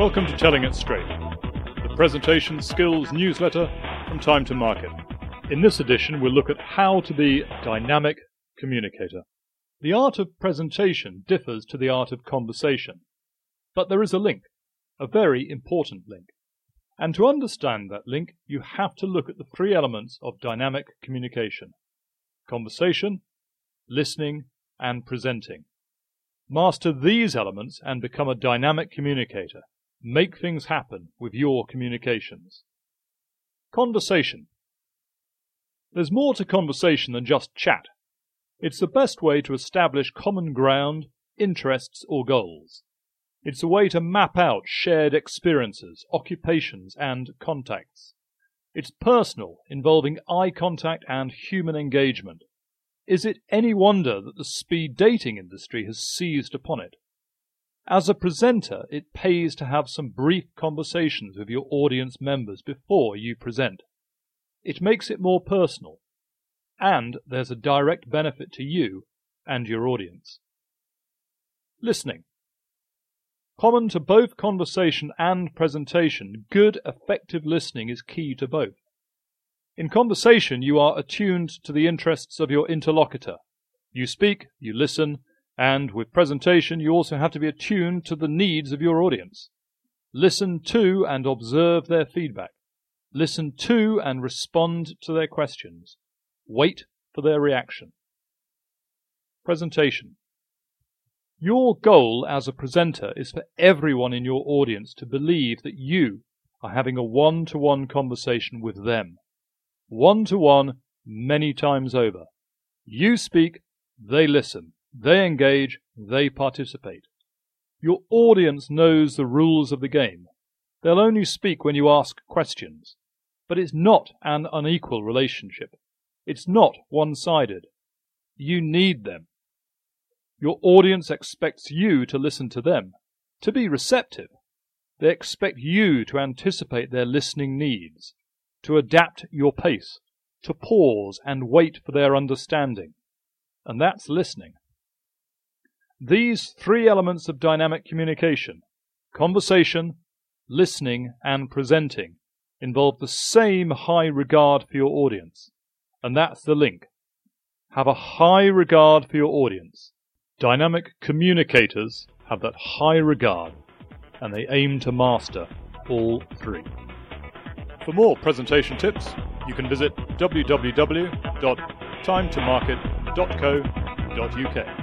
Welcome to Telling It Straight, the presentation skills newsletter from Time to Market. In this edition, we'll look at how to be a dynamic communicator. The art of presentation differs to the art of conversation, but there is a link, a very important link. And to understand that link, you have to look at the three elements of dynamic communication conversation, listening, and presenting. Master these elements and become a dynamic communicator. Make things happen with your communications. Conversation. There's more to conversation than just chat. It's the best way to establish common ground, interests, or goals. It's a way to map out shared experiences, occupations, and contacts. It's personal, involving eye contact and human engagement. Is it any wonder that the speed dating industry has seized upon it? As a presenter, it pays to have some brief conversations with your audience members before you present. It makes it more personal, and there's a direct benefit to you and your audience. Listening. Common to both conversation and presentation, good, effective listening is key to both. In conversation, you are attuned to the interests of your interlocutor. You speak, you listen, and with presentation, you also have to be attuned to the needs of your audience. Listen to and observe their feedback. Listen to and respond to their questions. Wait for their reaction. Presentation. Your goal as a presenter is for everyone in your audience to believe that you are having a one to one conversation with them. One to one, many times over. You speak, they listen. They engage, they participate. Your audience knows the rules of the game. They'll only speak when you ask questions. But it's not an unequal relationship. It's not one sided. You need them. Your audience expects you to listen to them, to be receptive. They expect you to anticipate their listening needs, to adapt your pace, to pause and wait for their understanding. And that's listening. These three elements of dynamic communication conversation, listening, and presenting involve the same high regard for your audience. And that's the link. Have a high regard for your audience. Dynamic communicators have that high regard and they aim to master all three. For more presentation tips, you can visit www.timetomarket.co.uk.